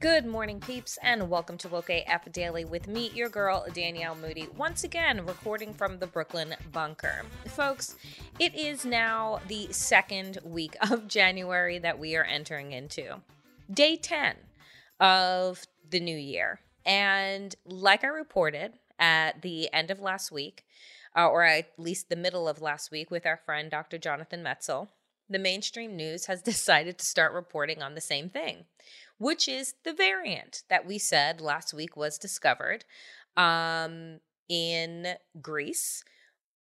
Good morning, peeps, and welcome to Woke AF Daily with me, your girl, Danielle Moody, once again recording from the Brooklyn bunker. Folks, it is now the second week of January that we are entering into, day 10 of the new year. And like I reported at the end of last week, uh, or at least the middle of last week, with our friend Dr. Jonathan Metzl, the mainstream news has decided to start reporting on the same thing which is the variant that we said last week was discovered um, in Greece,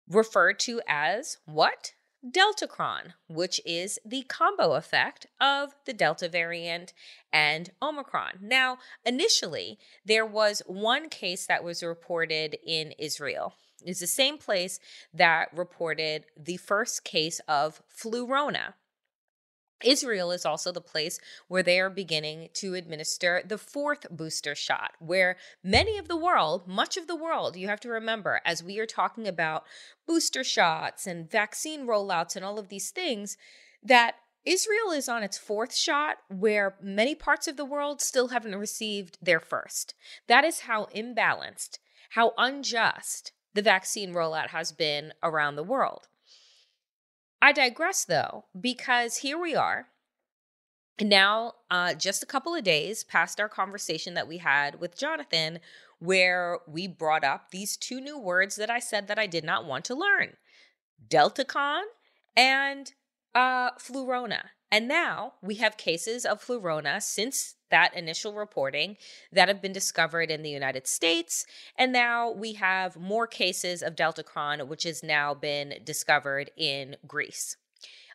referred to as what? Deltacron, which is the combo effect of the Delta variant and Omicron. Now, initially, there was one case that was reported in Israel. It's the same place that reported the first case of flurona, Israel is also the place where they are beginning to administer the fourth booster shot, where many of the world, much of the world, you have to remember, as we are talking about booster shots and vaccine rollouts and all of these things, that Israel is on its fourth shot, where many parts of the world still haven't received their first. That is how imbalanced, how unjust the vaccine rollout has been around the world. I digress though, because here we are. Now, uh, just a couple of days past our conversation that we had with Jonathan, where we brought up these two new words that I said that I did not want to learn Deltacron and uh, Flurona. And now we have cases of Flurona since that initial reporting that have been discovered in the United States. And now we have more cases of Deltacron, which has now been discovered in Greece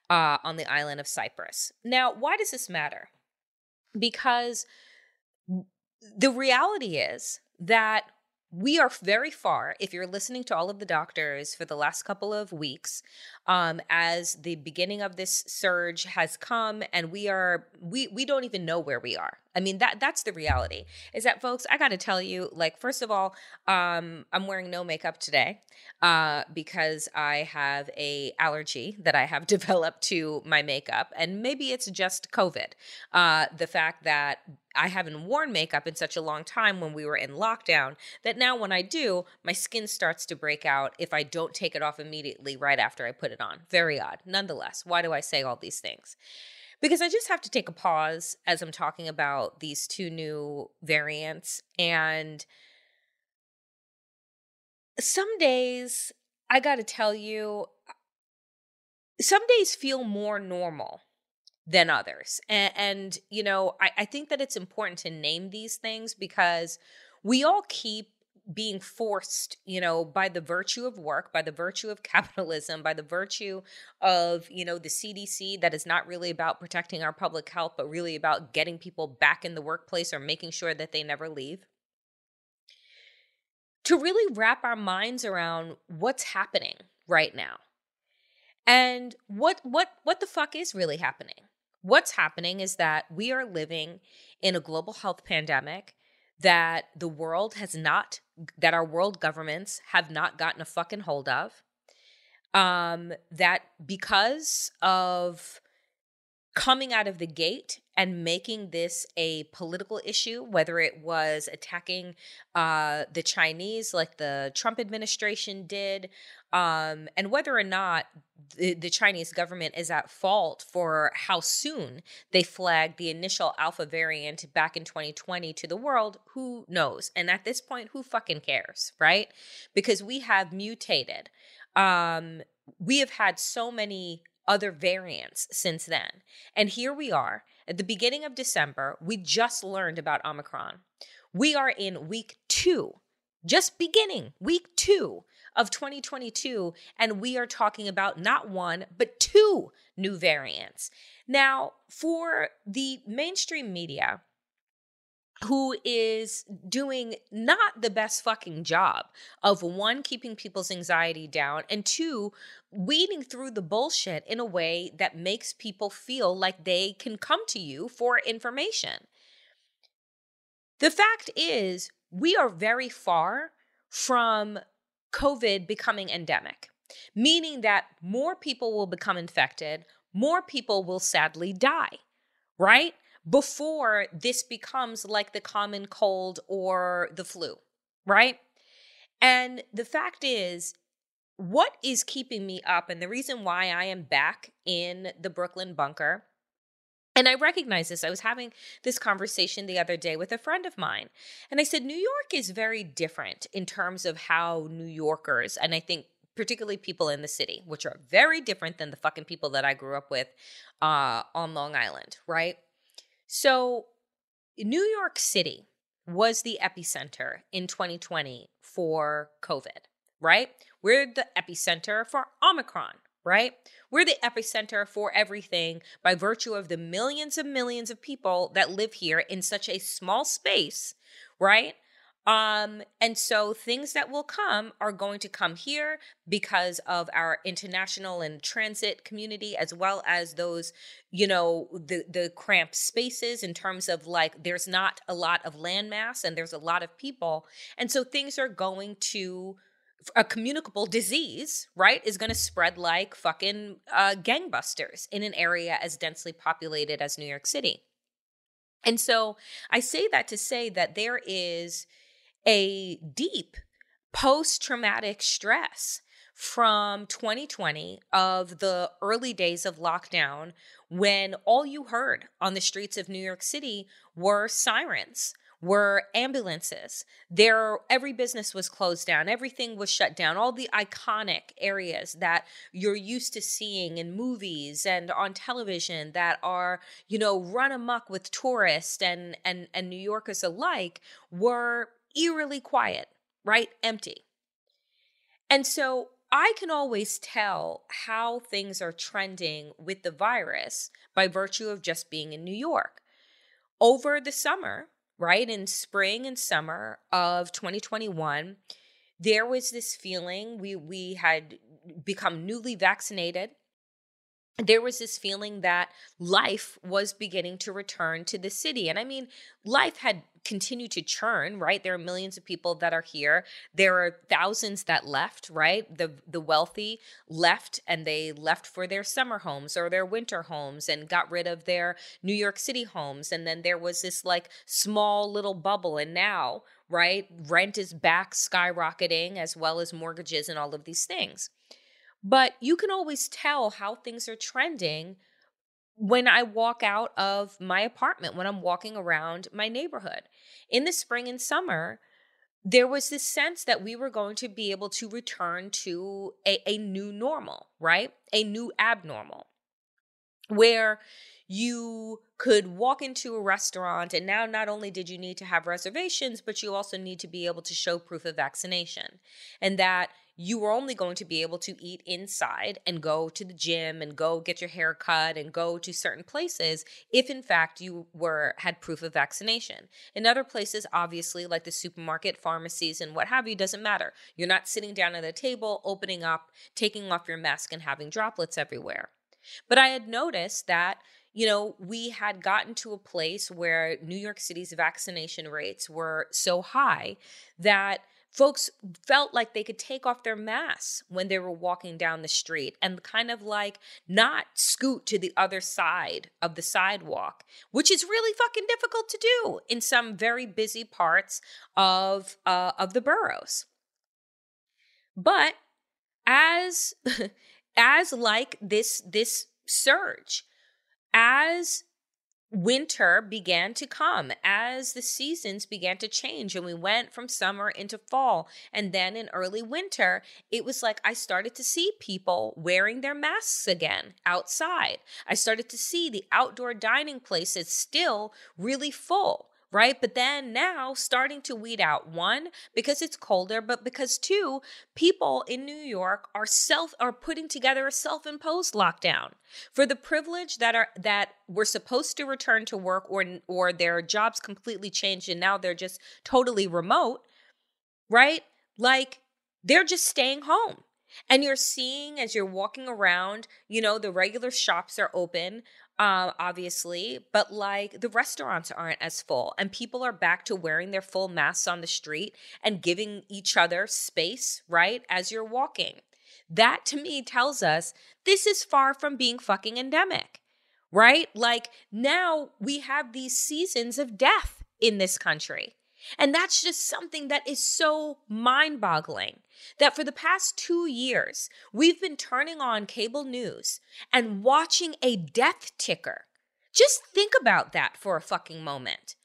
uh, on the island of Cyprus. Now, why does this matter? Because the reality is that we are very far if you're listening to all of the doctors for the last couple of weeks um, as the beginning of this surge has come and we are we we don't even know where we are. I mean that that's the reality is that folks i got to tell you like first of all um, i'm wearing no makeup today uh, because i have a allergy that i have developed to my makeup and maybe it's just covid uh, the fact that I haven't worn makeup in such a long time when we were in lockdown that now when I do, my skin starts to break out if I don't take it off immediately right after I put it on. Very odd. Nonetheless, why do I say all these things? Because I just have to take a pause as I'm talking about these two new variants. And some days, I got to tell you, uh, some days feel more normal than others. And, and you know, I, I think that it's important to name these things because we all keep being forced, you know, by the virtue of work, by the virtue of capitalism, by the virtue of, you know, the CDC that is not really about protecting our public health, but really about getting people back in the workplace or making sure that they never leave. to really wrap our minds around what's happening right now. And what what what the fuck is really happening? What's happening is that we are living in a global health pandemic that the world has not that our world governments have not gotten a fucking hold of um that because of coming out of the gate and making this a political issue, whether it was attacking uh, the Chinese like the Trump administration did, um, and whether or not the, the, Chinese government is at fault for how soon they flagged the initial alpha variant back in 2020 to the world, who knows? And at this point, who fucking cares, right? Because we have mutated. Um, we have had so many other variants since then. And here we are at the beginning of December. We just learned about Omicron. We are in week two, just beginning, week two of 2022. And we are talking about not one, but two new variants. Now, for the mainstream media, who is doing not the best fucking job of one, keeping people's anxiety down, and two, weeding through the bullshit in a way that makes people feel like they can come to you for information. The fact is, we are very far from COVID becoming endemic, meaning that more people will become infected, more people will sadly die, right? Before this becomes like the common cold or the flu, right? And the fact is, what is keeping me up, and the reason why I am back in the Brooklyn bunker, and I recognize this. I was having this conversation the other day with a friend of mine, and I said, New York is very different in terms of how New Yorkers, and I think particularly people in the city, which are very different than the fucking people that I grew up with uh, on Long Island, right? So, New York City was the epicenter in 2020 for COVID, right? We're the epicenter for Omicron, right? We're the epicenter for everything by virtue of the millions and millions of people that live here in such a small space, right? Um, and so things that will come are going to come here because of our international and transit community, as well as those, you know, the the cramped spaces in terms of like there's not a lot of landmass and there's a lot of people, and so things are going to a communicable disease, right, is going to spread like fucking uh, gangbusters in an area as densely populated as New York City. And so I say that to say that there is a deep post traumatic stress from 2020 of the early days of lockdown when all you heard on the streets of New York City were sirens were ambulances. There every business was closed down everything was shut down all the iconic areas that you're used to seeing in movies and on television that are you know run amok with tourists and and and New Yorkers alike were eerily quiet, right? Empty. And so I can always tell how things are trending with the virus by virtue of just being in New York. Over the summer, right, in spring and summer of 2021, there was this feeling we we had become newly vaccinated there was this feeling that life was beginning to return to the city. And I mean, life had continued to churn, right? There are millions of people that are here. There are thousands that left, right? The the wealthy left and they left for their summer homes or their winter homes and got rid of their New York City homes. And then there was this like small little bubble. And now, right, rent is back skyrocketing as well as mortgages and all of these things. But you can always tell how things are trending when I walk out of my apartment, when I'm walking around my neighborhood. In the spring and summer, there was this sense that we were going to be able to return to a, a new normal, right? A new abnormal, where you could walk into a restaurant and now not only did you need to have reservations, but you also need to be able to show proof of vaccination. And that you were only going to be able to eat inside and go to the gym and go get your hair cut and go to certain places if in fact you were had proof of vaccination. In other places obviously like the supermarket, pharmacies and what have you doesn't matter. You're not sitting down at a table, opening up, taking off your mask and having droplets everywhere. But I had noticed that you know, we had gotten to a place where New York City's vaccination rates were so high that folks felt like they could take off their masks when they were walking down the street and kind of like not scoot to the other side of the sidewalk, which is really fucking difficult to do in some very busy parts of uh, of the boroughs. But as as like this this surge, as winter began to come as the seasons began to change and we went from summer into fall and then in early winter it was like i started to see people wearing their masks again outside. I started to see the outdoor dining places still really full right? But then now starting to weed out one because it's colder, but because two, people in New York are self are putting together a self-imposed lockdown for the privilege that are that were supposed to return to work or or their jobs completely changed and now they're just totally remote, right? Like they're just staying home. And you're seeing as you're walking around, you know, the regular shops are open uh, obviously, but like the restaurants aren't as full, and people are back to wearing their full masks on the street and giving each other space, right, as you're walking. That to me tells us this is far from being fucking endemic, right? Like now we have these seasons of death in this country. And that's just something that is so mind boggling that for the past two years, we've been turning on cable news and watching a death ticker. Just think about that for a fucking moment,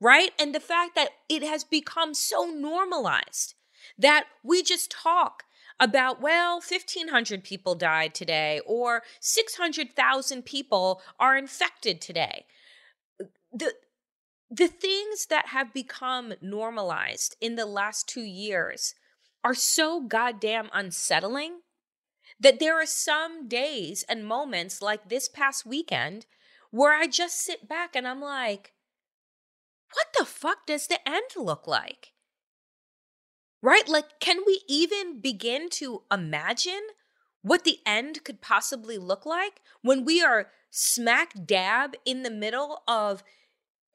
right? And the fact that it has become so normalized that we just talk about, well, 1,500 people died today or 600,000 people are infected today. The, the things that have become normalized in the last two years are so goddamn unsettling that there are some days and moments like this past weekend where I just sit back and I'm like, what the fuck does the end look like? Right? Like, can we even begin to imagine what the end could possibly look like when we are smack dab in the middle of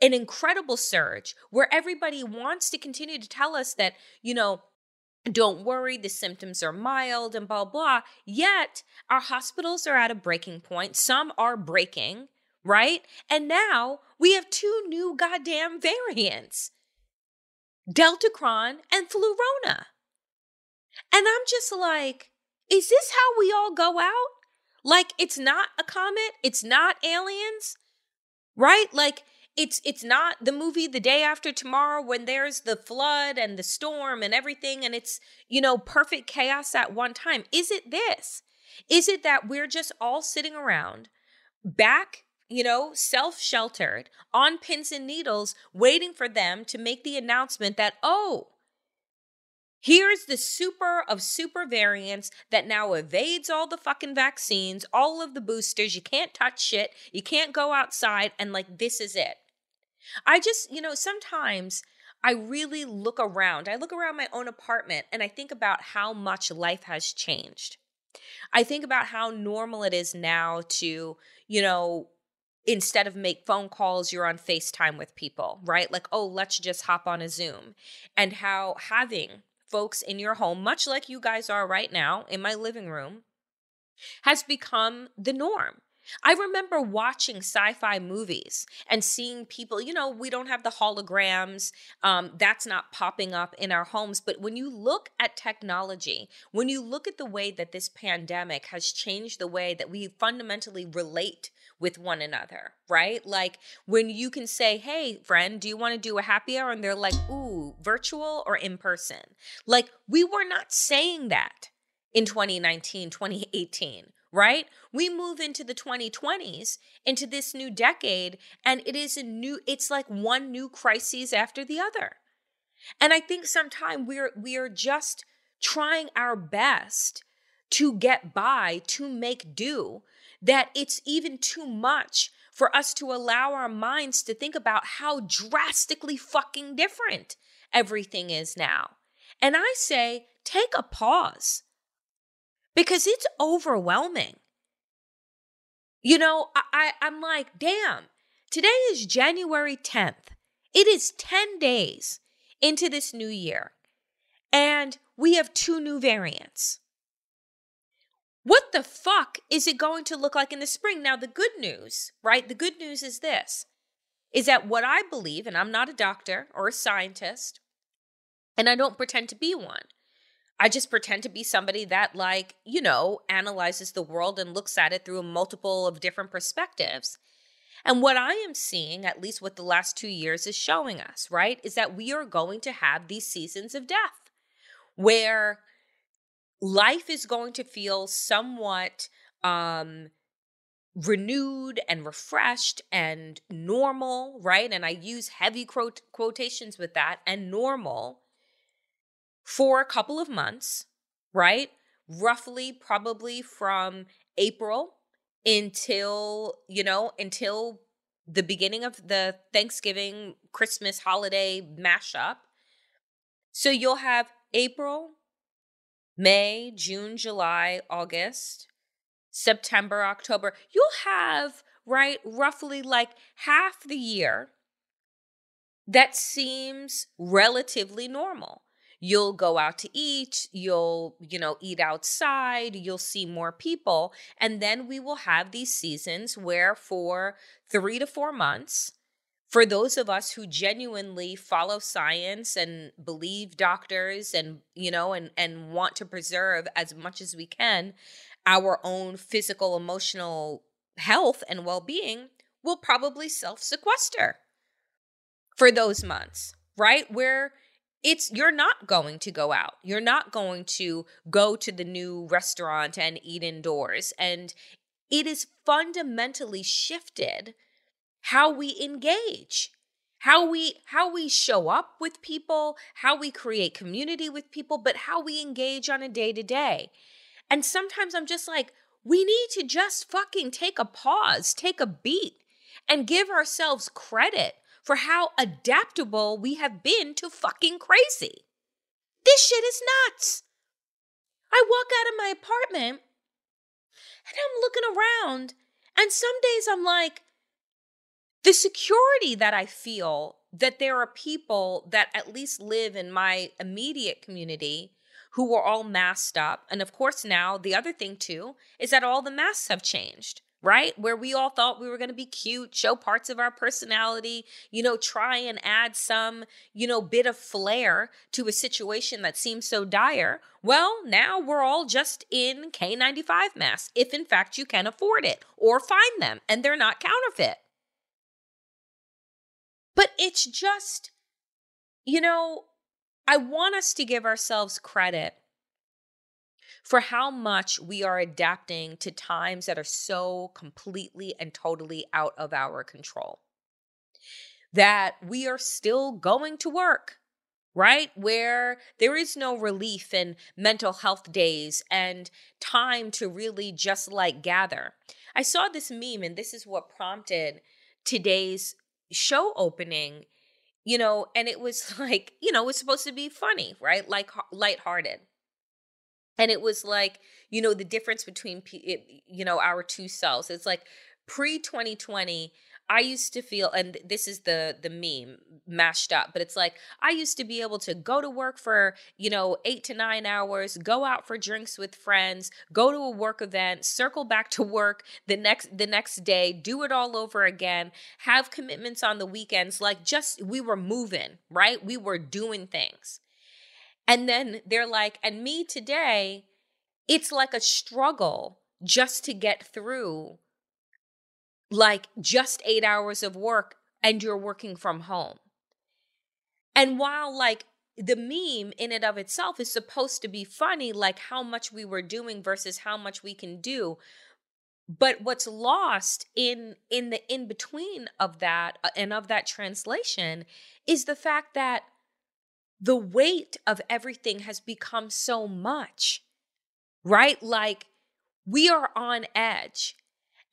an incredible surge where everybody wants to continue to tell us that, you know, don't worry, the symptoms are mild and blah, blah. Yet our hospitals are at a breaking point. Some are breaking, right? And now we have two new goddamn variants Deltacron and Flurona. And I'm just like, is this how we all go out? Like, it's not a comet, it's not aliens, right? Like, it's it's not the movie the day after tomorrow when there's the flood and the storm and everything and it's you know perfect chaos at one time is it this is it that we're just all sitting around back you know self-sheltered on pins and needles waiting for them to make the announcement that oh Here's the super of super variants that now evades all the fucking vaccines, all of the boosters. You can't touch shit. You can't go outside. And like, this is it. I just, you know, sometimes I really look around. I look around my own apartment and I think about how much life has changed. I think about how normal it is now to, you know, instead of make phone calls, you're on FaceTime with people, right? Like, oh, let's just hop on a Zoom. And how having folks in your home, much like you guys are right now in my living room, has become the norm. I remember watching sci fi movies and seeing people, you know, we don't have the holograms. Um, that's not popping up in our homes. But when you look at technology, when you look at the way that this pandemic has changed the way that we fundamentally relate with one another, right? Like when you can say, hey, friend, do you want to do a happy hour? And they're like, ooh, virtual or in person? Like we were not saying that in 2019, 2018 right? We move into the 2020s, into this new decade, and it is a new, it's like one new crisis after the other. And I think sometimes we're we are just trying our best to get by, to make do, that it's even too much for us to allow our minds to think about how drastically fucking different everything is now. And I say, take a pause because it's overwhelming. You know, I, I, am like, damn, today is January 10th. It is 10 days into this new year, and we have two new variants. What the fuck is it going to look like in the spring? Now, the good news, right? The good news is this is that what I believe, and I'm not a doctor or a scientist, and I don't pretend to be one. I just pretend to be somebody that, like, you know, analyzes the world and looks at it through a multiple of different perspectives. And what I am seeing, at least what the last two years is showing us, right, is that we are going to have these seasons of death where life is going to feel somewhat um renewed and refreshed and normal, right? And I use heavy quote- quotations with that and normal for a couple of months, right? Roughly, probably from April until, you know, until the beginning of the Thanksgiving Christmas holiday mashup. So you'll have April, May, June, July, August, September, October. You'll have, right, roughly like half the year that seems relatively normal. You'll go out to eat, you'll, you know, eat outside, you'll see more people. And then we will have these seasons where for three to four months, for those of us who genuinely follow science and believe doctors and you know and and want to preserve as much as we can our own physical emotional health and well-being will probably self-sequester for those months right where it's you're not going to go out. You're not going to go to the new restaurant and eat indoors. And it is fundamentally shifted how we engage how we how we show up with people how we create community with people but how we engage on a day to day and sometimes i'm just like we need to just fucking take a pause take a beat and give ourselves credit for how adaptable we have been to fucking crazy this shit is nuts i walk out of my apartment and i'm looking around and some days i'm like the security that I feel that there are people that at least live in my immediate community who are all masked up. And of course, now the other thing too is that all the masks have changed, right? Where we all thought we were going to be cute, show parts of our personality, you know, try and add some, you know, bit of flair to a situation that seems so dire. Well, now we're all just in KN95 masks, if in fact you can afford it or find them and they're not counterfeit. But it's just, you know, I want us to give ourselves credit for how much we are adapting to times that are so completely and totally out of our control. That we are still going to work, right? Where there is no relief in mental health days and time to really just like gather. I saw this meme, and this is what prompted today's show opening, you know, and it was like, you know, it was supposed to be funny, right? Like lighthearted. And it was like, you know, the difference between, you know, our two selves. It's like pre 2020, I used to feel, and this is the the meme mashed up, but it's like I used to be able to go to work for you know eight to nine hours, go out for drinks with friends, go to a work event, circle back to work the next the next day, do it all over again, have commitments on the weekends. Like just we were moving, right? We were doing things, and then they're like, and me today, it's like a struggle just to get through like just eight hours of work and you're working from home. And while like the meme in and of itself is supposed to be funny, like how much we were doing versus how much we can do. But what's lost in in the in between of that uh, and of that translation is the fact that the weight of everything has become so much, right? Like we are on edge.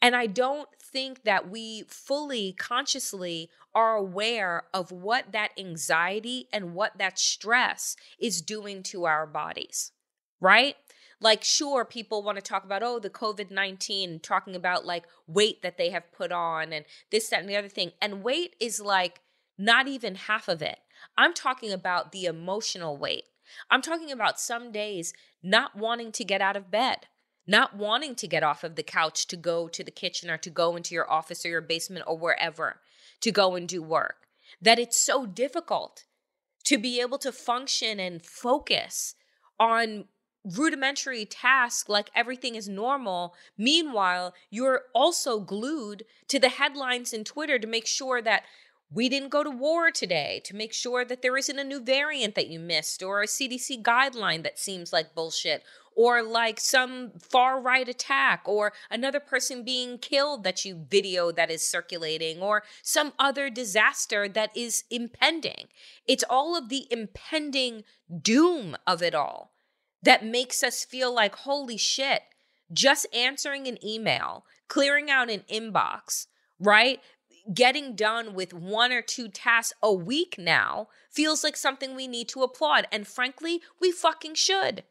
And I don't think that we fully consciously are aware of what that anxiety and what that stress is doing to our bodies, right? Like, sure, people want to talk about, oh, the COVID 19, talking about like weight that they have put on and this, that, and the other thing. And weight is like not even half of it. I'm talking about the emotional weight. I'm talking about some days not wanting to get out of bed, not wanting to get off of the couch to go to the kitchen or to go into your office or your basement or wherever to go and do work. That it's so difficult to be able to function and focus on rudimentary tasks like everything is normal. Meanwhile, you're also glued to the headlines in Twitter to make sure that we didn't go to war today to make sure that there isn't a new variant that you missed or a CDC guideline that seems like bullshit or like some far right attack or another person being killed that you video that is circulating or some other disaster that is impending. It's all of the impending doom of it all that makes us feel like, holy shit, just answering an email, clearing out an inbox, right? Getting done with one or two tasks a week now feels like something we need to applaud. And frankly, we fucking should.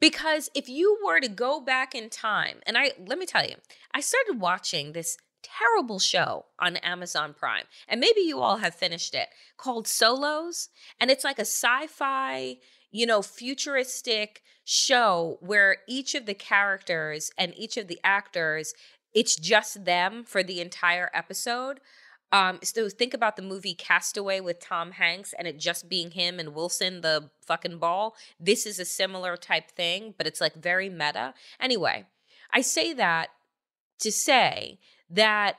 Because if you were to go back in time, and I let me tell you, I started watching this terrible show on Amazon Prime, and maybe you all have finished it, called Solos. And it's like a sci fi, you know, futuristic show where each of the characters and each of the actors, it's just them for the entire episode. Um, so think about the movie Castaway with Tom Hanks and it just being him and Wilson, the fucking ball. This is a similar type thing, but it's like very meta. Anyway, I say that to say that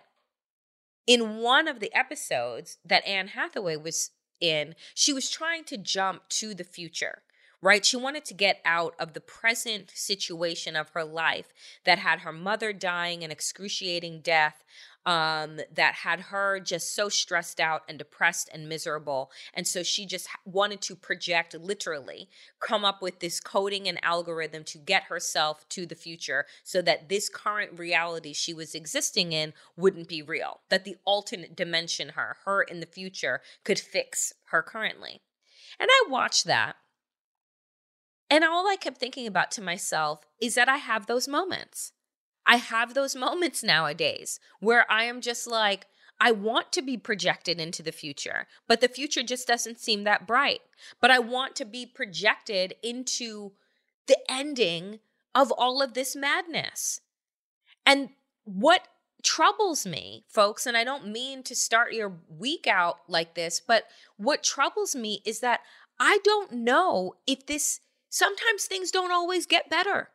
in one of the episodes that Anne Hathaway was in, she was trying to jump to the future, right? She wanted to get out of the present situation of her life that had her mother dying an excruciating death, um, that had her just so stressed out and depressed and miserable. And so she just wanted to project literally, come up with this coding and algorithm to get herself to the future so that this current reality she was existing in wouldn't be real, that the alternate dimension, her, her in the future, could fix her currently. And I watched that. And all I kept thinking about to myself is that I have those moments. I have those moments nowadays where I am just like, I want to be projected into the future, but the future just doesn't seem that bright. But I want to be projected into the ending of all of this madness. And what troubles me, folks, and I don't mean to start your week out like this, but what troubles me is that I don't know if this, sometimes things don't always get better.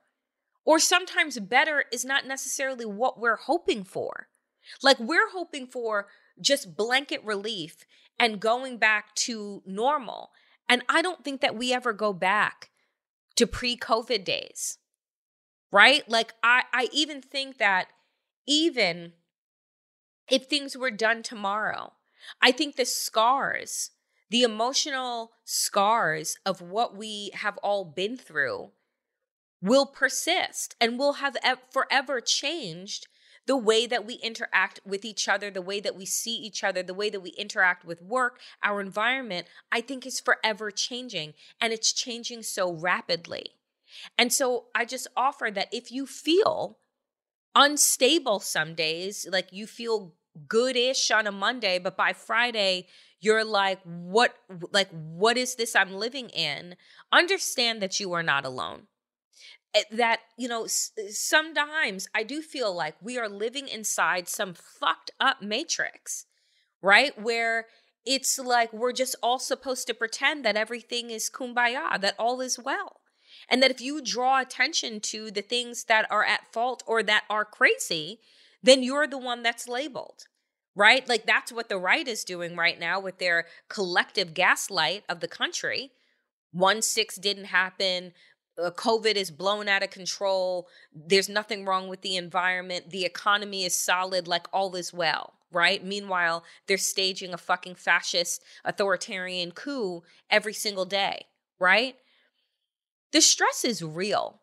Or sometimes better is not necessarily what we're hoping for. Like we're hoping for just blanket relief and going back to normal. And I don't think that we ever go back to pre COVID days, right? Like I, I even think that even if things were done tomorrow, I think the scars, the emotional scars of what we have all been through will persist and will have forever changed the way that we interact with each other, the way that we see each other, the way that we interact with work, our environment, I think is forever changing and it's changing so rapidly. And so I just offer that if you feel unstable some days, like you feel good-ish on a Monday, but by Friday you're like what like what is this I'm living in? Understand that you are not alone. Eh, that you know sometimes i do feel like we are living inside some fucked up matrix right where it's like we're just all supposed to pretend that everything is kumbaya that all is well and that if you draw attention to the things that are at fault or that are crazy then you're the one that's labeled right? Like that's what the right is doing right now with their collective gaslight of the country. 1 6 didn't happen. Uh, COVID is blown out of control. There's nothing wrong with the environment. The economy is solid, like all is well, right? Meanwhile, they're staging a fucking fascist authoritarian coup every single day, right? The stress is real.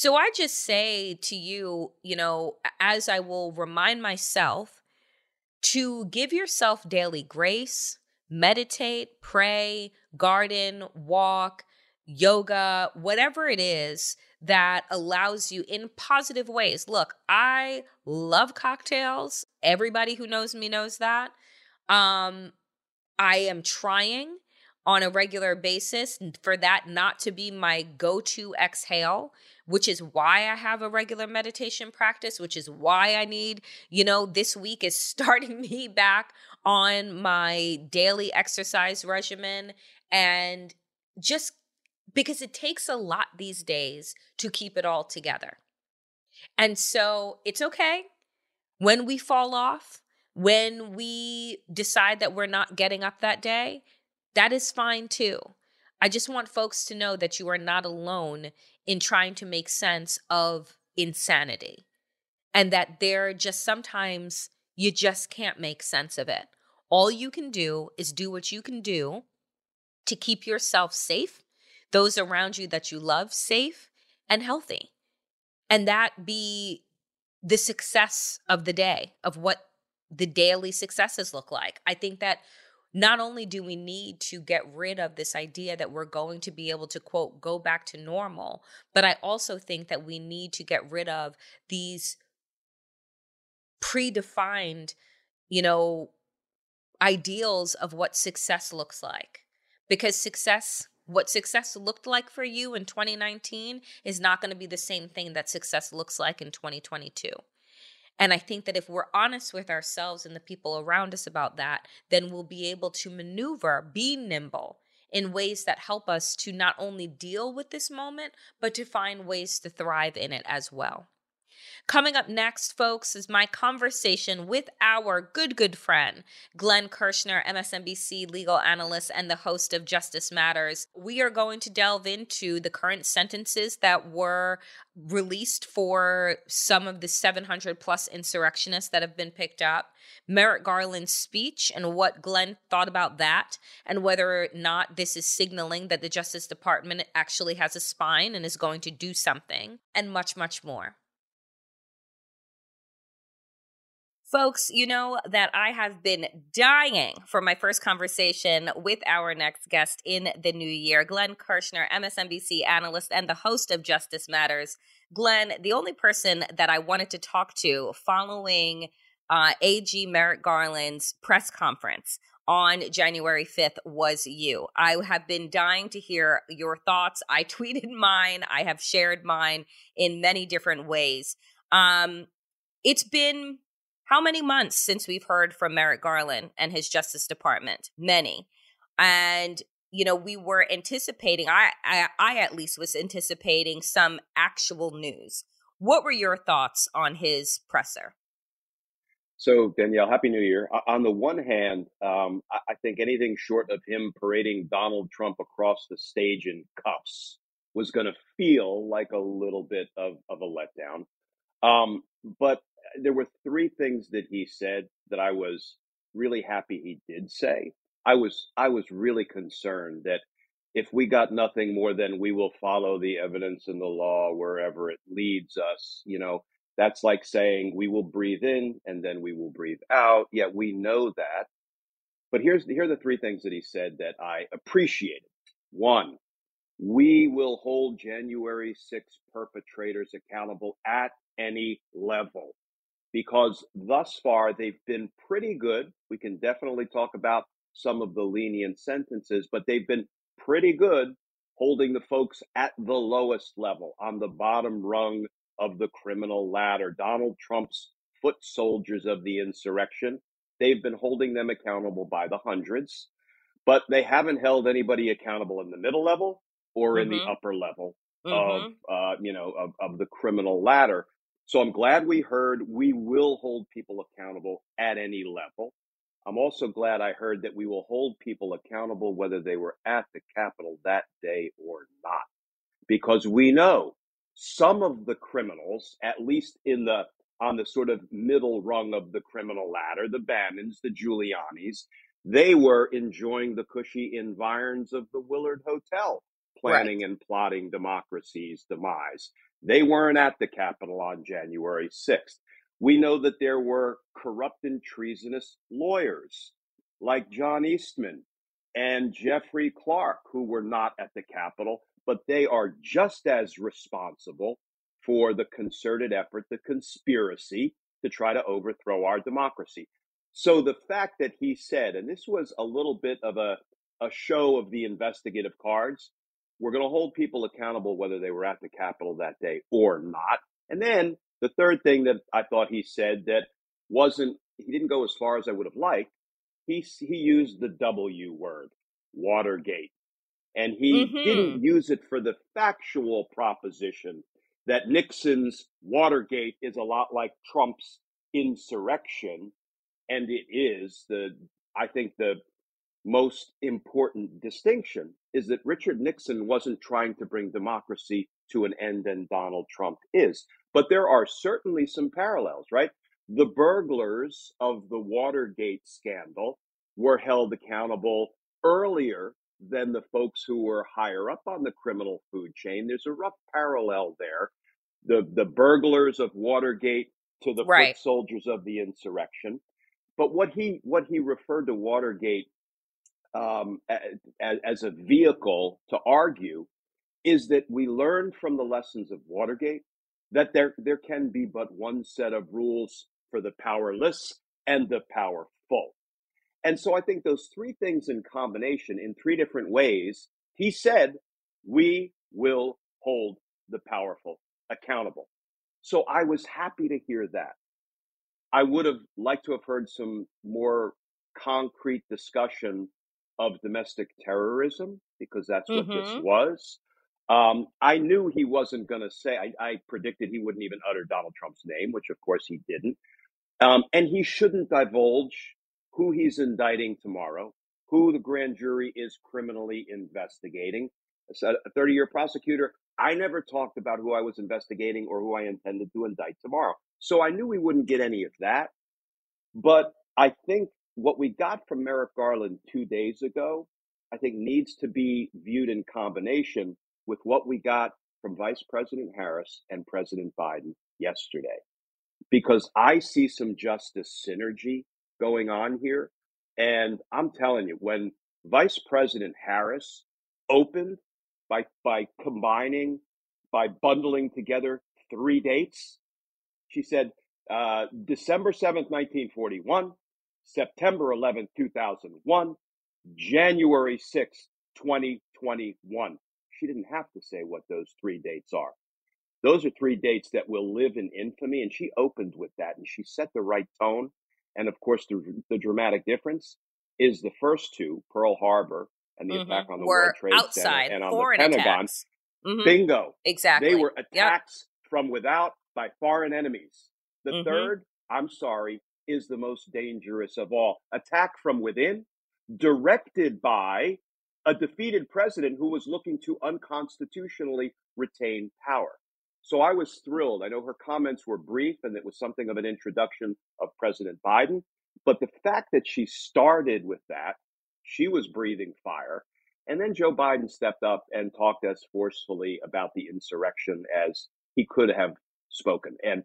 So I just say to you, you know, as I will remind myself to give yourself daily grace, meditate, pray, garden, walk, yoga, whatever it is that allows you in positive ways. Look, I love cocktails. Everybody who knows me knows that. Um I am trying on a regular basis for that not to be my go-to exhale which is why I have a regular meditation practice, which is why I need, you know, this week is starting me back on my daily exercise regimen and just because it takes a lot these days to keep it all together. And so it's okay when we fall off, when we decide that we're not getting up that day, that is fine too. I just want folks to know that you are not alone in trying to make sense of insanity and that there just sometimes you just can't make sense of it. All you can do is do what you can do to keep yourself safe, those around you that you love safe and healthy. And that be the success of the day, of what the daily successes look like. I think that not only do we need to get rid of this idea that we're going to be able to quote go back to normal but i also think that we need to get rid of these predefined you know ideals of what success looks like. Because success what success looked like for you in 2019 is not going to be the same thing that success looks like in 2022 and I think that if we're honest with ourselves and the people around us about that, then we'll be able to maneuver, be nimble in ways that help us to not only deal with this moment, but to find ways to thrive in it as well. Coming up next, folks, is my conversation with our good, good friend, Glenn Kirschner, MSNBC legal analyst and the host of Justice Matters. We are going to delve into the current sentences that were released for some of the 700 plus insurrectionists that have been picked up, Merrick Garland's speech and what Glenn thought about that, and whether or not this is signaling that the Justice Department actually has a spine and is going to do something, and much, much more. Folks, you know that I have been dying for my first conversation with our next guest in the new year, Glenn Kirschner, MSNBC analyst and the host of Justice Matters. Glenn, the only person that I wanted to talk to following uh, AG Merrick Garland's press conference on January 5th was you. I have been dying to hear your thoughts. I tweeted mine, I have shared mine in many different ways. Um, it's been how many months since we've heard from Merrick Garland and his Justice Department? Many. And you know, we were anticipating I, I I at least was anticipating some actual news. What were your thoughts on his presser? So, Danielle, Happy New Year. On the one hand, um, I think anything short of him parading Donald Trump across the stage in cuffs was going to feel like a little bit of, of a letdown. Um, but there were three things that he said that I was really happy he did say. I was I was really concerned that if we got nothing more than we will follow the evidence and the law wherever it leads us, you know, that's like saying we will breathe in and then we will breathe out. Yet we know that. But here's here are the three things that he said that I appreciated. One, we will hold January 6 perpetrators accountable at any level because thus far they've been pretty good. We can definitely talk about some of the lenient sentences, but they've been pretty good holding the folks at the lowest level on the bottom rung of the criminal ladder. Donald Trump's foot soldiers of the insurrection, they've been holding them accountable by the hundreds, but they haven't held anybody accountable in the middle level or mm-hmm. in the mm-hmm. upper level mm-hmm. of uh, you know of, of the criminal ladder. So I'm glad we heard we will hold people accountable at any level. I'm also glad I heard that we will hold people accountable whether they were at the Capitol that day or not. Because we know some of the criminals, at least in the on the sort of middle rung of the criminal ladder, the Bannons, the Giulianis, they were enjoying the cushy environs of the Willard Hotel, planning right. and plotting democracy's demise. They weren't at the Capitol on January 6th. We know that there were corrupt and treasonous lawyers like John Eastman and Jeffrey Clark who were not at the Capitol, but they are just as responsible for the concerted effort, the conspiracy to try to overthrow our democracy. So the fact that he said, and this was a little bit of a, a show of the investigative cards, we're going to hold people accountable whether they were at the Capitol that day or not. And then the third thing that I thought he said that wasn't, he didn't go as far as I would have liked. He, he used the W word, Watergate. And he mm-hmm. didn't use it for the factual proposition that Nixon's Watergate is a lot like Trump's insurrection. And it is the, I think the most important distinction is that Richard Nixon wasn't trying to bring democracy to an end and Donald Trump is. But there are certainly some parallels, right? The burglars of the Watergate scandal were held accountable earlier than the folks who were higher up on the criminal food chain. There's a rough parallel there. The the burglars of Watergate to the right. foot soldiers of the insurrection. But what he what he referred to Watergate um, as, as a vehicle to argue is that we learned from the lessons of Watergate that there there can be but one set of rules for the powerless and the powerful. And so I think those three things in combination, in three different ways, he said, we will hold the powerful accountable. So I was happy to hear that. I would have liked to have heard some more concrete discussion of domestic terrorism because that's what mm-hmm. this was. Um, I knew he wasn't going to say, I, I, predicted he wouldn't even utter Donald Trump's name, which of course he didn't. Um, and he shouldn't divulge who he's indicting tomorrow, who the grand jury is criminally investigating. A 30 year prosecutor, I never talked about who I was investigating or who I intended to indict tomorrow. So I knew we wouldn't get any of that. But I think what we got from Merrick Garland two days ago, I think needs to be viewed in combination with what we got from Vice President Harris and President Biden yesterday. Because I see some justice synergy going on here. And I'm telling you, when Vice President Harris opened by by combining, by bundling together three dates, she said uh, December 7th, 1941, September 11th, 2001, January 6th, 2021. She didn't have to say what those three dates are. Those are three dates that will live in infamy. And she opened with that and she set the right tone. And of course, the, the dramatic difference is the first two, Pearl Harbor and the mm-hmm. attack on the were World Trade outside, Center and on the Pentagon. Mm-hmm. Bingo. Exactly. They were attacks yep. from without by foreign enemies. The mm-hmm. third, I'm sorry, is the most dangerous of all. Attack from within, directed by a defeated president who was looking to unconstitutionally retain power. So I was thrilled. I know her comments were brief and it was something of an introduction of President Biden. But the fact that she started with that, she was breathing fire. And then Joe Biden stepped up and talked as forcefully about the insurrection as he could have spoken. And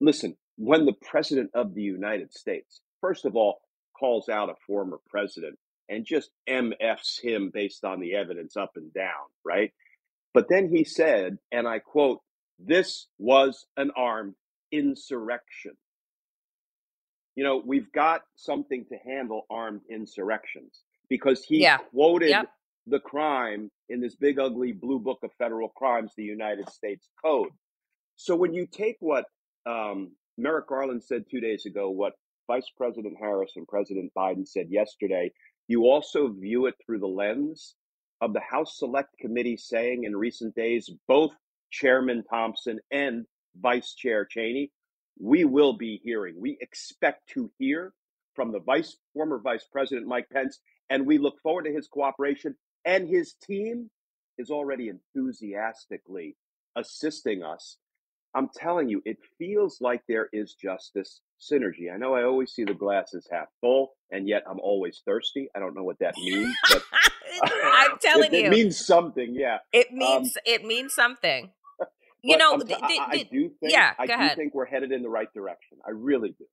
listen, when the president of the United States, first of all, calls out a former president and just MFs him based on the evidence up and down, right? But then he said, and I quote, this was an armed insurrection. You know, we've got something to handle armed insurrections because he yeah. quoted yep. the crime in this big, ugly blue book of federal crimes, the United States Code. So when you take what um, Merrick Garland said two days ago what Vice President Harris and President Biden said yesterday. You also view it through the lens of the House Select Committee saying in recent days, both Chairman Thompson and Vice Chair Cheney, we will be hearing. We expect to hear from the vice former Vice President Mike Pence, and we look forward to his cooperation. And his team is already enthusiastically assisting us. I'm telling you, it feels like there is just this synergy. I know I always see the glasses half full, and yet I'm always thirsty. I don't know what that means, but I'm telling it, you, it means something. Yeah, it Um, means it means something. You know, I'm the- the- I do think. yeah, I do ahead. think we're headed in the right direction. I really do.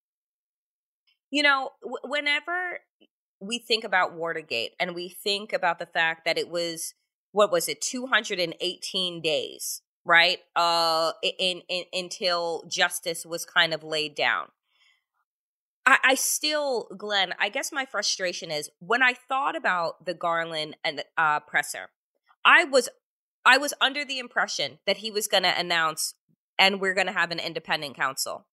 You know, w- whenever we think about Watergate and we think about the fact that it was what was it 218 days, right? Uh in, in until justice was kind of laid down. I, I still, Glenn, I guess my frustration is when I thought about the Garland and uh, presser, I was I was under the impression that he was going to announce and we're going to have an independent counsel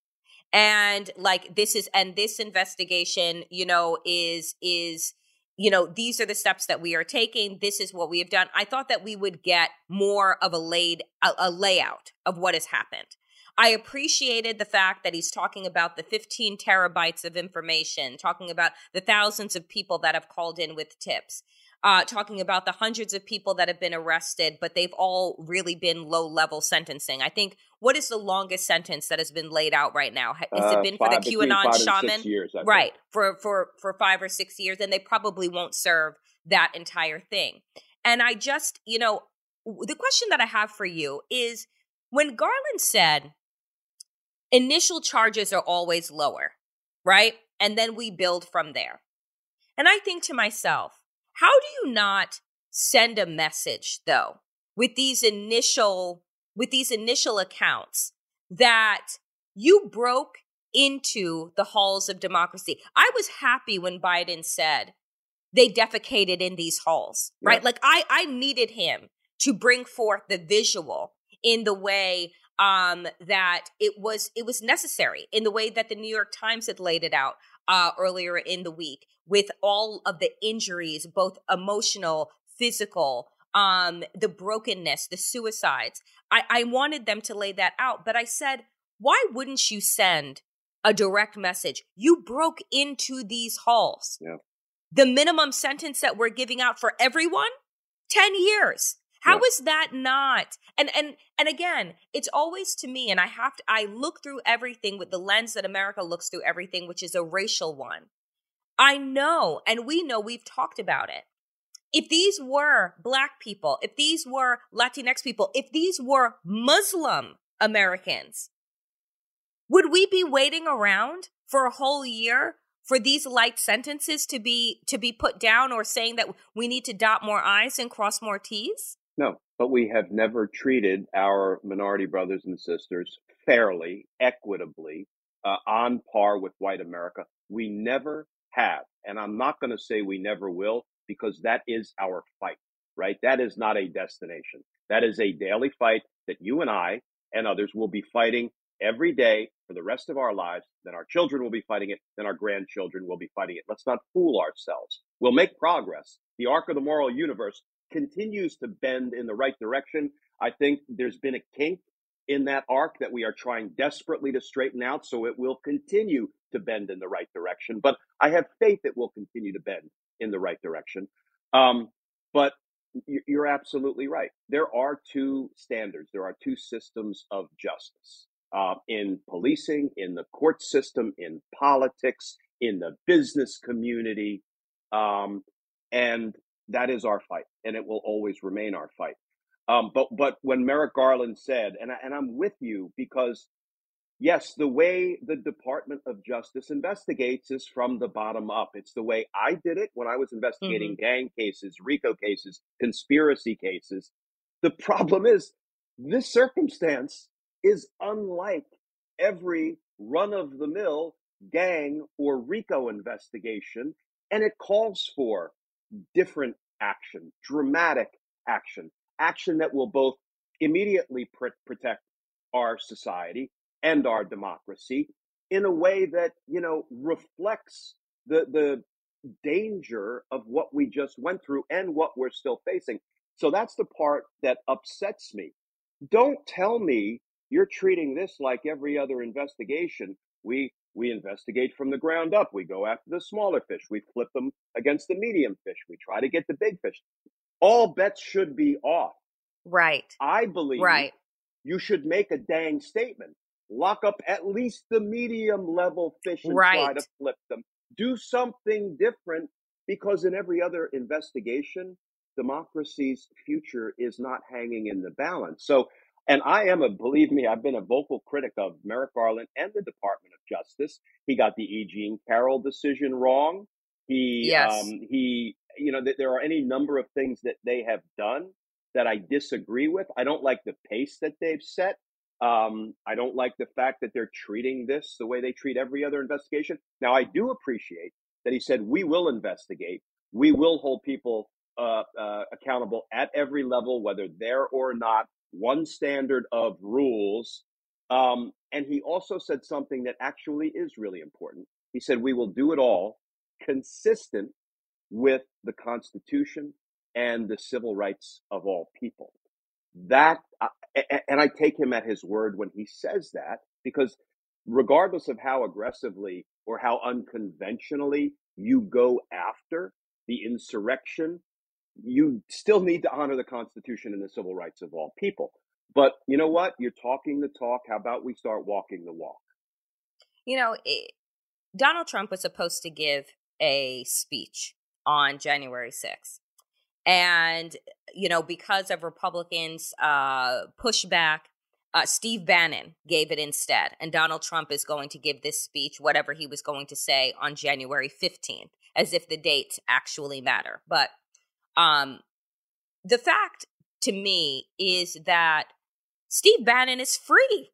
and like this is and this investigation you know is is you know these are the steps that we are taking this is what we have done i thought that we would get more of a laid a, a layout of what has happened. I appreciated the fact that he's talking about the 15 terabytes of information talking about the thousands of people that have called in with tips uh, talking about the hundreds of people that have been arrested, but they've all really been low level sentencing. I think what is the longest sentence that has been laid out right now? Has Uh, it been for the QAnon five shaman? years, right for for for five or six years, and they probably won't serve that entire thing. And I just, you know, the question that I have for you is when Garland said initial charges are always lower, right? And then we build from there. And I think to myself, how do you not send a message though with these initial with these initial accounts that you broke into the halls of democracy? I was happy when Biden said they defecated in these halls, right? Yeah. Like I I needed him to bring forth the visual in the way um that it was it was necessary in the way that the New York Times had laid it out uh earlier in the week with all of the injuries both emotional physical um the brokenness the suicides. I I wanted them to lay that out but I said why wouldn't you send a direct message? You broke into these halls. Yeah. the minimum sentence that we're giving out for everyone 10 years How is that not and and and again it's always to me and i have to i look through everything with the lens that america looks through everything which is a racial one. I know and we know we've talked about it. If these were black people if these were latinx people if these were muslim americans would we be waiting around for a whole year for these light sentences to be to be put down or saying that we need to dot more i's and cross more t's No, but we have never treated our minority brothers and sisters fairly, equitably, uh, on par with white America. We never have. And I'm not going to say we never will because that is our fight, right? That is not a destination. That is a daily fight that you and I and others will be fighting every day for the rest of our lives. Then our children will be fighting it. Then our grandchildren will be fighting it. Let's not fool ourselves. We'll make progress. The arc of the moral universe continues to bend in the right direction. I think there's been a kink in that arc that we are trying desperately to straighten out, so it will continue to bend in the right direction. But I have faith it will continue to bend in the right direction. Um, but you're absolutely right. There are two standards, there are two systems of justice uh, in policing, in the court system, in politics, in the business community. Um, and that is our fight, and it will always remain our fight. Um, but but when Merrick Garland said, and I, and I'm with you because yes, the way the Department of Justice investigates is from the bottom up. It's the way I did it when I was investigating gang cases, RICO cases, conspiracy cases. The problem is this circumstance is unlike every run of the mill gang or RICO investigation, and it calls for different action, dramatic action, action that will both immediately pr- protect our society and our democracy in a way that you know reflects the the danger of what we just went through and what we're still facing. So that's the part that upsets me. Don't tell me you're treating this like every other investigation. We we investigate from the ground up. We go after the smaller fish. We flip them against the medium fish. We try to get the big fish. All bets should be off. Right. I believe Right. you should make a dang statement. Lock up at least the medium level fish and try to flip them. Do something different because in every other investigation, democracy's future is not hanging in the balance. So, and I am a, believe me, I've been a vocal critic of Merrick Garland and the Department of Justice. He got the E. Jean Carroll decision wrong. He, Yes. um, he, you know, that there are any number of things that they have done that I disagree with. I don't like the pace that they've set. Um, I don't like the fact that they're treating this the way they treat every other investigation. Now, I do appreciate that he said, we will investigate. We will hold people uh, uh, accountable at every level, whether there or not, one standard of rules. Um, and he also said something that actually is really important. He said, we will do it all consistent with the Constitution and the civil rights of all people. That, uh, and I take him at his word when he says that, because regardless of how aggressively or how unconventionally you go after the insurrection, you still need to honor the Constitution and the civil rights of all people. But you know what? You're talking the talk. How about we start walking the walk? You know, it, Donald Trump was supposed to give a speech on January 6th. And, you know, because of Republicans' uh, pushback, uh, Steve Bannon gave it instead. And Donald Trump is going to give this speech, whatever he was going to say, on January 15th, as if the dates actually matter. But um, the fact to me is that Steve Bannon is free.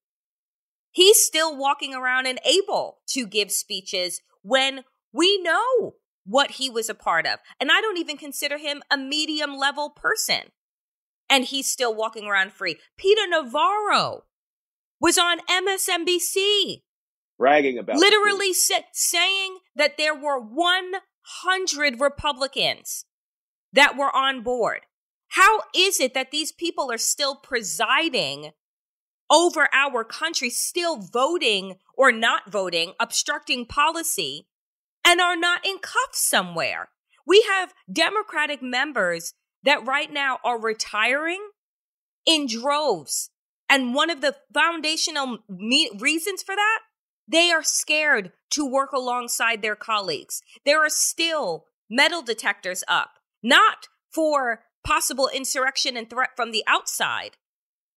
He's still walking around and able to give speeches when we know what he was a part of. And I don't even consider him a medium level person. And he's still walking around free. Peter Navarro was on MSNBC Bragging about literally sa- saying that there were 100 Republicans that were on board. How is it that these people are still presiding over our country, still voting or not voting, obstructing policy, and are not in cuffs somewhere? We have Democratic members that right now are retiring in droves. And one of the foundational me- reasons for that, they are scared to work alongside their colleagues. There are still metal detectors up, not for possible insurrection and threat from the outside,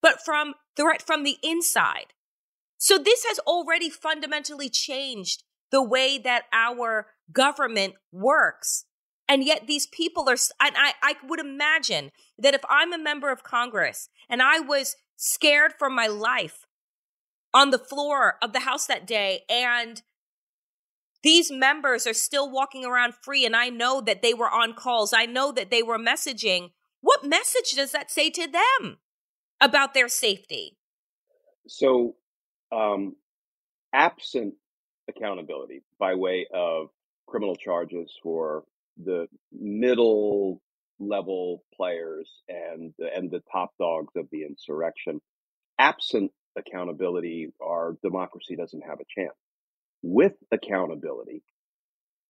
but from threat from the inside. So this has already fundamentally changed the way that our government works. And yet these people are, and I, I would imagine that if I'm a member of Congress and I was scared for my life on the floor of the House that day and these members are still walking around free and I know that they were on calls, I know that they were messaging, what message does that say to them about their safety? So, um, absent accountability by way of criminal charges for the middle level players and and the top dogs of the insurrection, absent accountability, our democracy doesn't have a chance. With accountability,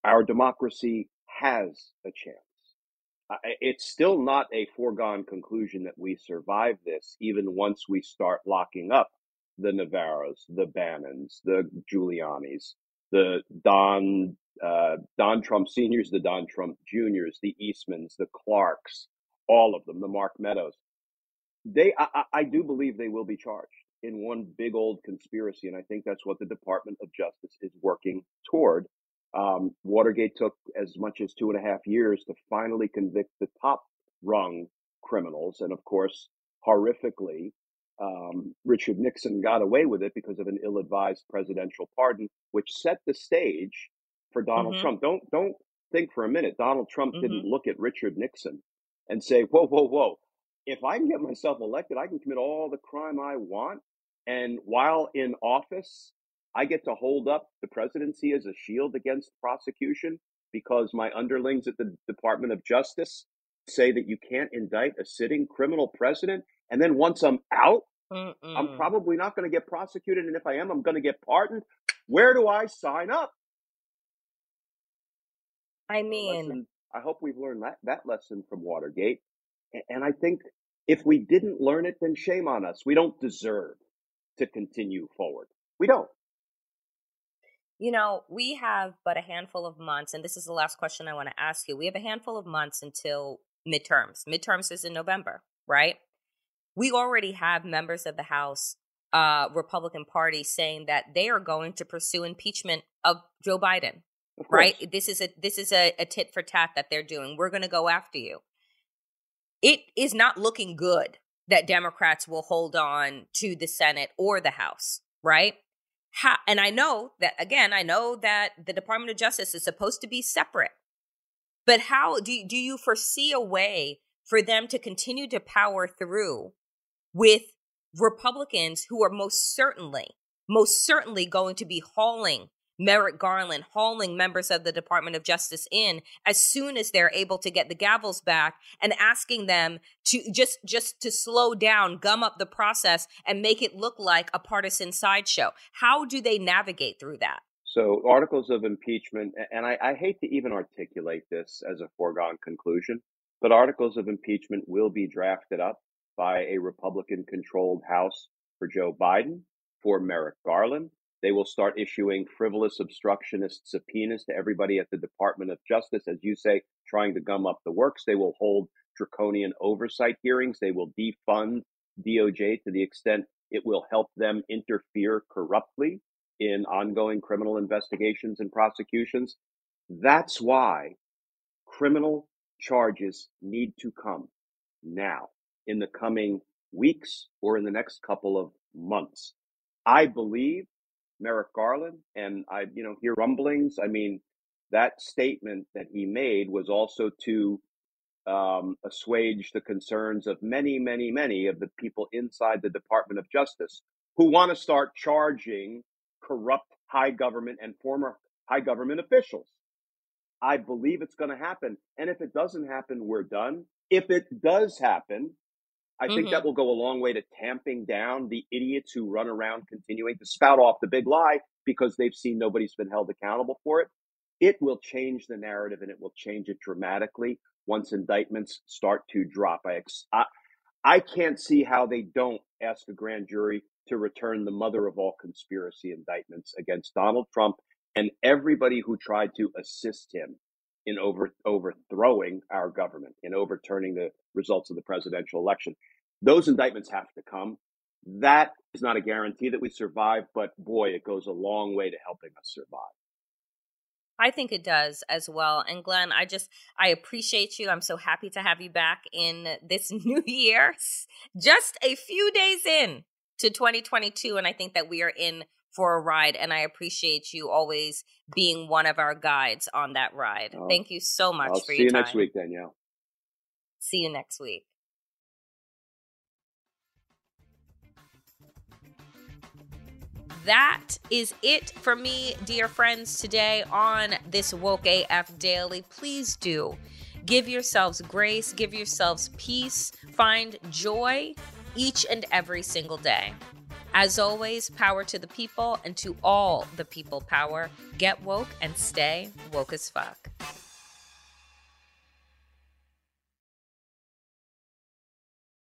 our democracy has a chance. It's still not a foregone conclusion that we survive this, even once we start locking up the Navarros, the Bannons, the Giulianis, the Don uh, Don Trump seniors, the Don Trump juniors, the Eastmans, the Clarks, all of them, the Mark Meadows. They, I, I I do believe they will be charged in one big old conspiracy, and I think that's what the Department of Justice is working toward. Um, Watergate took as much as two and a half years to finally convict the top rung criminals, and of course, horrifically, um, Richard Nixon got away with it because of an ill-advised presidential pardon, which set the stage for Donald Mhm. Trump. Don't don't think for a minute Donald Trump Mhm. didn't look at Richard Nixon and say, "Whoa, whoa, whoa! If I can get myself elected, I can commit all the crime I want, and while in office, I get to hold up the presidency as a shield against prosecution because my underlings at the Department of Justice say that you can't indict a sitting criminal president, and then once I'm out." Mm-mm. I'm probably not going to get prosecuted. And if I am, I'm going to get pardoned. Where do I sign up? I mean, lesson, I hope we've learned that, that lesson from Watergate. And I think if we didn't learn it, then shame on us. We don't deserve to continue forward. We don't. You know, we have but a handful of months, and this is the last question I want to ask you. We have a handful of months until midterms. Midterms is in November, right? We already have members of the House, uh, Republican Party, saying that they are going to pursue impeachment of Joe Biden. Of right? This is a this is a, a tit for tat that they're doing. We're going to go after you. It is not looking good that Democrats will hold on to the Senate or the House, right? How, and I know that again, I know that the Department of Justice is supposed to be separate. But how do do you foresee a way for them to continue to power through with Republicans who are most certainly most certainly going to be hauling Merrick Garland hauling members of the Department of Justice in as soon as they're able to get the gavels back and asking them to just just to slow down, gum up the process and make it look like a partisan sideshow. How do they navigate through that? So articles of impeachment, and I, I hate to even articulate this as a foregone conclusion, but articles of impeachment will be drafted up by a Republican controlled House for Joe Biden, for Merrick Garland, they will start issuing frivolous obstructionist subpoenas to everybody at the Department of Justice, as you say, trying to gum up the works. They will hold draconian oversight hearings. They will defund DOJ to the extent it will help them interfere corruptly in ongoing criminal investigations and prosecutions. That's why criminal charges need to come now in the coming weeks or in the next couple of months. I believe Merrick Garland, and I, you know, hear rumblings. I mean, that statement that he made was also to um, assuage the concerns of many, many, many of the people inside the Department of Justice who want to start charging corrupt high government and former high government officials. I believe it's going to happen. And if it doesn't happen, we're done. If it does happen, I mm-hmm. think that mm-hmm. will go a long way to tamping down the idiots who run around continuing to spout off the big lie because they've seen nobody's been held accountable for it. It will change the narrative and it will change it dramatically once indictments start to drop. I, I, I can't see how they don't ask a grand jury to return the mother of all conspiracy indictments against Donald Trump and everybody who tried to assist him in over, overthrowing our government, in overturning the results of the presidential election. Those indictments have to come. That is not a guarantee that we survive, but boy, it goes a long way to helping us survive. I think it does as well. And Glenn, I just I appreciate you. I'm so happy to have you back in this new year. Just a few days in to 2022 and I think that we are in for a ride and I appreciate you always being one of our guides on that ride. Oh, Thank you so much I'll for your time. See you next week, Danielle. See you next week. that is it for me, dear friends, today on this Woke AF Daily. Please do give yourselves grace, give yourselves peace, find joy each and every single day. As always, power to the people and to all the people power. Get woke and stay woke as fuck.